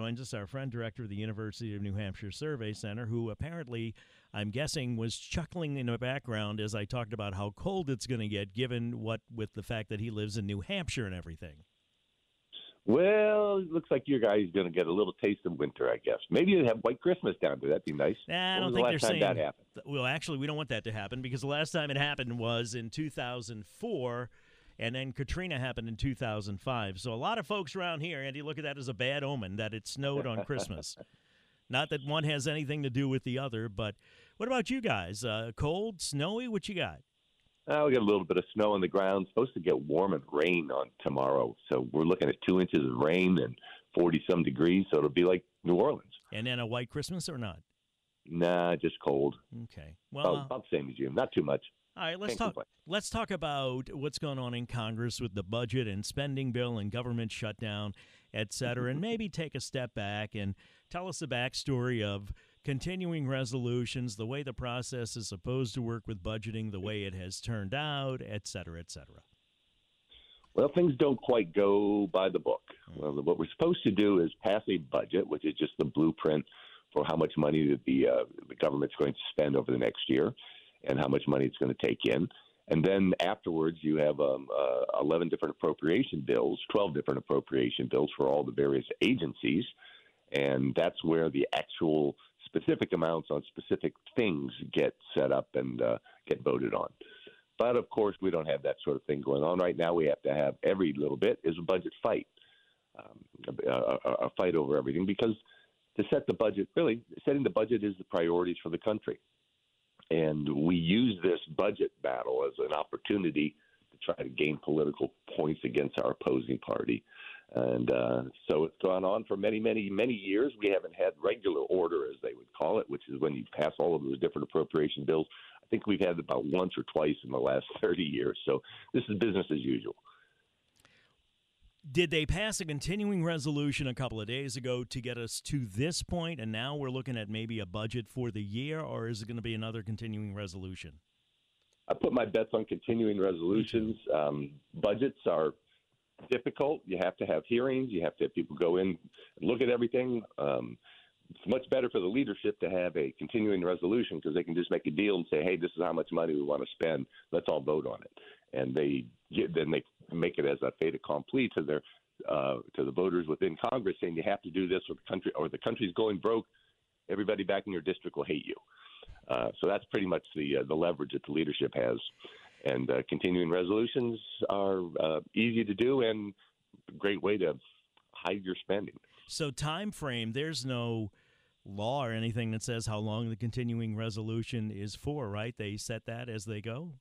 Joins us our friend, director of the University of New Hampshire Survey Center, who apparently, I'm guessing, was chuckling in the background as I talked about how cold it's going to get, given what with the fact that he lives in New Hampshire and everything. Well, it looks like your guy's going to get a little taste of winter, I guess. Maybe you have White Christmas down there. That'd be nice. Nah, I don't think the they're saying that happened. Well, actually, we don't want that to happen because the last time it happened was in 2004 and then Katrina happened in 2005. So a lot of folks around here, Andy, look at that as a bad omen that it snowed on Christmas. Not that one has anything to do with the other, but what about you guys? Uh, cold, snowy? What you got? Uh, we got a little bit of snow on the ground. Supposed to get warm and rain on tomorrow, so we're looking at two inches of rain and forty some degrees. So it'll be like New Orleans. And then a white Christmas or not? Nah, just cold. Okay. Well, about, about the same as you. Not too much. All right, let's talk. Let's talk about what's going on in Congress with the budget and spending bill and government shutdown, et cetera, and maybe take a step back and tell us the backstory of continuing resolutions, the way the process is supposed to work with budgeting, the way it has turned out, et cetera, et cetera. Well, things don't quite go by the book. Well, what we're supposed to do is pass a budget, which is just the blueprint for how much money the, uh, the government's going to spend over the next year and how much money it's going to take in. And then afterwards, you have um, uh, 11 different appropriation bills, 12 different appropriation bills for all the various agencies. And that's where the actual specific amounts on specific things get set up and uh, get voted on. But of course, we don't have that sort of thing going on right now. We have to have every little bit is a budget fight, um, a, a, a fight over everything because to set the budget, really, setting the budget is the priorities for the country. And we use this budget battle as an opportunity to try to gain political points against our opposing party. And uh, so it's gone on for many, many, many years. We haven't had regular order, as they would call it, which is when you pass all of those different appropriation bills. I think we've had about once or twice in the last 30 years. So this is business as usual. Did they pass a continuing resolution a couple of days ago to get us to this point, and now we're looking at maybe a budget for the year, or is it going to be another continuing resolution? I put my bets on continuing resolutions. Um, budgets are difficult. You have to have hearings. You have to have people go in and look at everything. Um, it's much better for the leadership to have a continuing resolution because they can just make a deal and say, "Hey, this is how much money we want to spend. Let's all vote on it." And they then they make it as a fait accompli to their uh, to the voters within Congress, saying you have to do this, or the country or the country's going broke. Everybody back in your district will hate you. Uh, so that's pretty much the uh, the leverage that the leadership has. And uh, continuing resolutions are uh, easy to do and a great way to hide your spending. So time frame, there's no law or anything that says how long the continuing resolution is for, right? They set that as they go.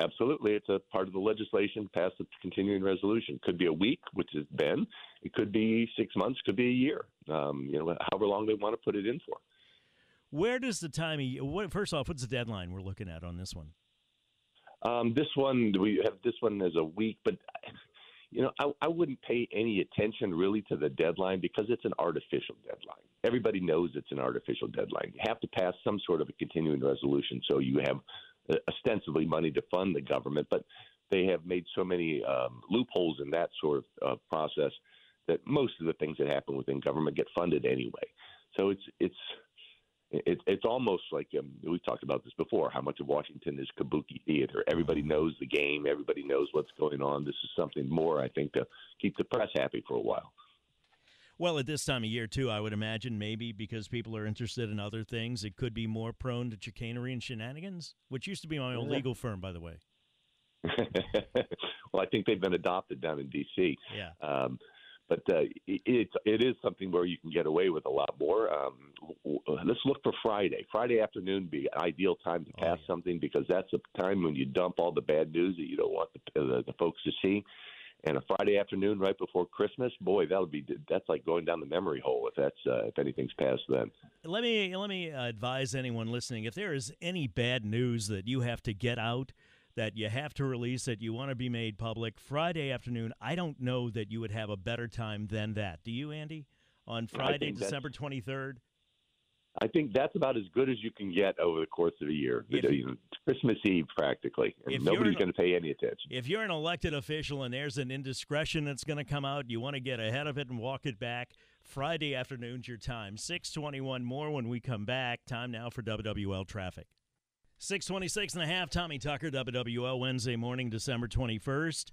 Absolutely, it's a part of the legislation pass a continuing resolution. Could be a week, which has been. It could be six months. Could be a year. Um, you know, however long they want to put it in for. Where does the timing? What, first off, what's the deadline we're looking at on this one? Um, this one we have this one as a week, but you know, I, I wouldn't pay any attention really to the deadline because it's an artificial deadline. Everybody knows it's an artificial deadline. You have to pass some sort of a continuing resolution so you have ostensibly money to fund the government, but they have made so many um, loopholes in that sort of uh, process that most of the things that happen within government get funded anyway. So it's it's it, it's almost like um, we talked about this before. How much of Washington is kabuki theater? Everybody knows the game. Everybody knows what's going on. This is something more, I think, to keep the press happy for a while. Well, at this time of year, too, I would imagine maybe because people are interested in other things, it could be more prone to chicanery and shenanigans, which used to be my own legal firm, by the way. well, I think they've been adopted down in D.C. Yeah. Um, but uh, it, it is something where you can get away with a lot more. Um, let's look for Friday. Friday afternoon be an ideal time to oh, pass oh, yeah. something because that's a time when you dump all the bad news that you don't want the, the, the folks to see and a Friday afternoon right before Christmas, boy, that would be that's like going down the memory hole if that's uh, if anything's past then. Let me let me advise anyone listening: if there is any bad news that you have to get out, that you have to release, that you want to be made public, Friday afternoon, I don't know that you would have a better time than that. Do you, Andy? On Friday, December twenty third. I think that's about as good as you can get over the course of a year. If, you know, Christmas Eve, practically, and nobody's going to pay any attention. If you're an elected official and there's an indiscretion that's going to come out, you want to get ahead of it and walk it back. Friday afternoon's your time. 621 more when we come back. Time now for WWL traffic. 626 and a half, Tommy Tucker, WWL, Wednesday morning, December 21st.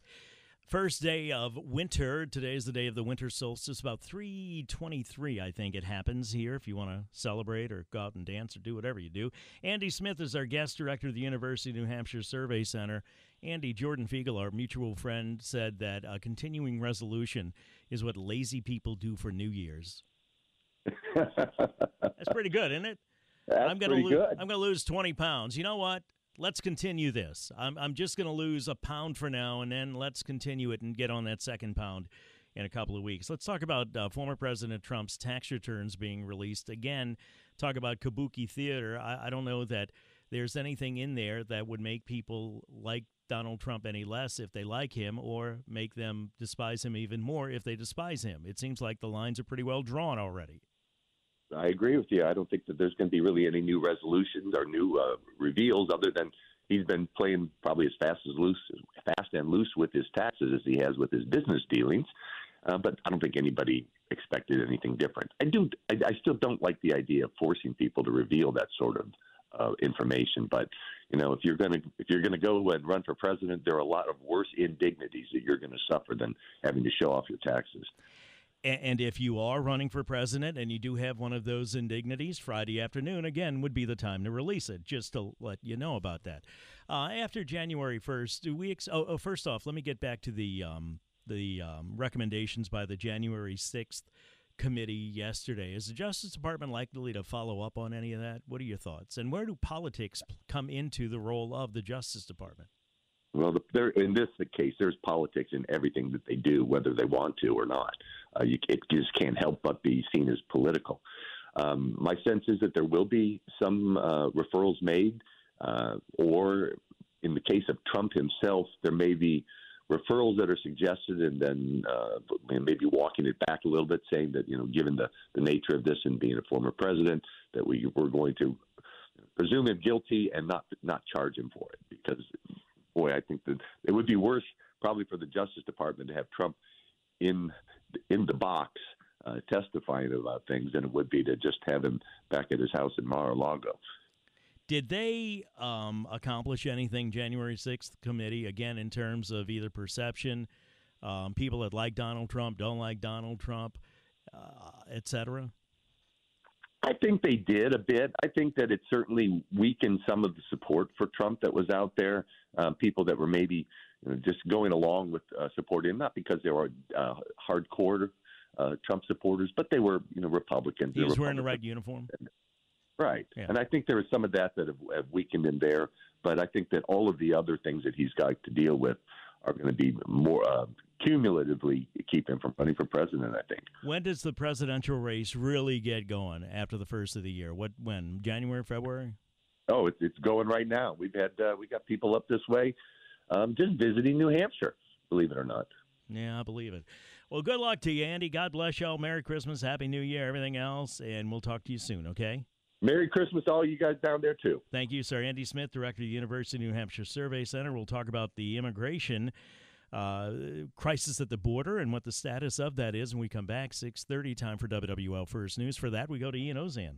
First day of winter. Today is the day of the winter solstice. About 323, I think it happens here if you want to celebrate or go out and dance or do whatever you do. Andy Smith is our guest director of the University of New Hampshire Survey Center. Andy Jordan Fiegel, our mutual friend, said that a continuing resolution is what lazy people do for New Year's. That's pretty good, isn't it? That's I'm gonna pretty lo- good. I'm gonna lose 20 pounds. You know what? Let's continue this. I'm, I'm just going to lose a pound for now, and then let's continue it and get on that second pound in a couple of weeks. Let's talk about uh, former President Trump's tax returns being released. Again, talk about kabuki theater. I, I don't know that there's anything in there that would make people like Donald Trump any less if they like him or make them despise him even more if they despise him. It seems like the lines are pretty well drawn already. I agree with you. I don't think that there's going to be really any new resolutions or new uh, reveals other than he's been playing probably as fast as loose, fast and loose with his taxes as he has with his business dealings. Uh, but I don't think anybody expected anything different. I do. I, I still don't like the idea of forcing people to reveal that sort of uh, information. But you know, if you're going to if you're going to go and run for president, there are a lot of worse indignities that you're going to suffer than having to show off your taxes. And if you are running for president and you do have one of those indignities, Friday afternoon, again, would be the time to release it, just to let you know about that. Uh, after January 1st, do we. Ex- oh, oh, first off, let me get back to the, um, the um, recommendations by the January 6th committee yesterday. Is the Justice Department likely to follow up on any of that? What are your thoughts? And where do politics come into the role of the Justice Department? Well, the, there, in this case, there's politics in everything that they do, whether they want to or not. Uh, you, it just can't help but be seen as political. Um, my sense is that there will be some uh, referrals made, uh, or in the case of Trump himself, there may be referrals that are suggested, and then uh, maybe walking it back a little bit, saying that you know, given the, the nature of this and being a former president, that we we're going to presume him guilty and not not charge him for it, because boy, I think that it would be worse probably for the Justice Department to have Trump in in the box uh, testifying about things than it would be to just have him back at his house in Mar-a-Lago. Did they um, accomplish anything, January 6th committee, again, in terms of either perception, um, people that like Donald Trump, don't like Donald Trump, uh, et cetera? I think they did a bit. I think that it certainly weakened some of the support for Trump that was out there. Uh, people that were maybe you know, just going along with uh, supporting him, not because they were uh, hardcore uh, Trump supporters, but they were you know Republicans. He was wearing the right uniform. Right, yeah. and I think there was some of that that have, have weakened him there. But I think that all of the other things that he's got to deal with are going to be more uh, cumulatively keep him from running for president. I think. When does the presidential race really get going after the first of the year? What when January, February? Oh, it's it's going right now. We've had uh, we got people up this way, um, just visiting New Hampshire. Believe it or not. Yeah, I believe it. Well, good luck to you, Andy. God bless y'all. Merry Christmas, Happy New Year, everything else, and we'll talk to you soon. Okay. Merry Christmas to all you guys down there, too. Thank you, sir. Andy Smith, Director of the University of New Hampshire Survey Center. We'll talk about the immigration uh, crisis at the border and what the status of that is when we come back. 6.30, time for WWL First News. For that, we go to Ian Ozan.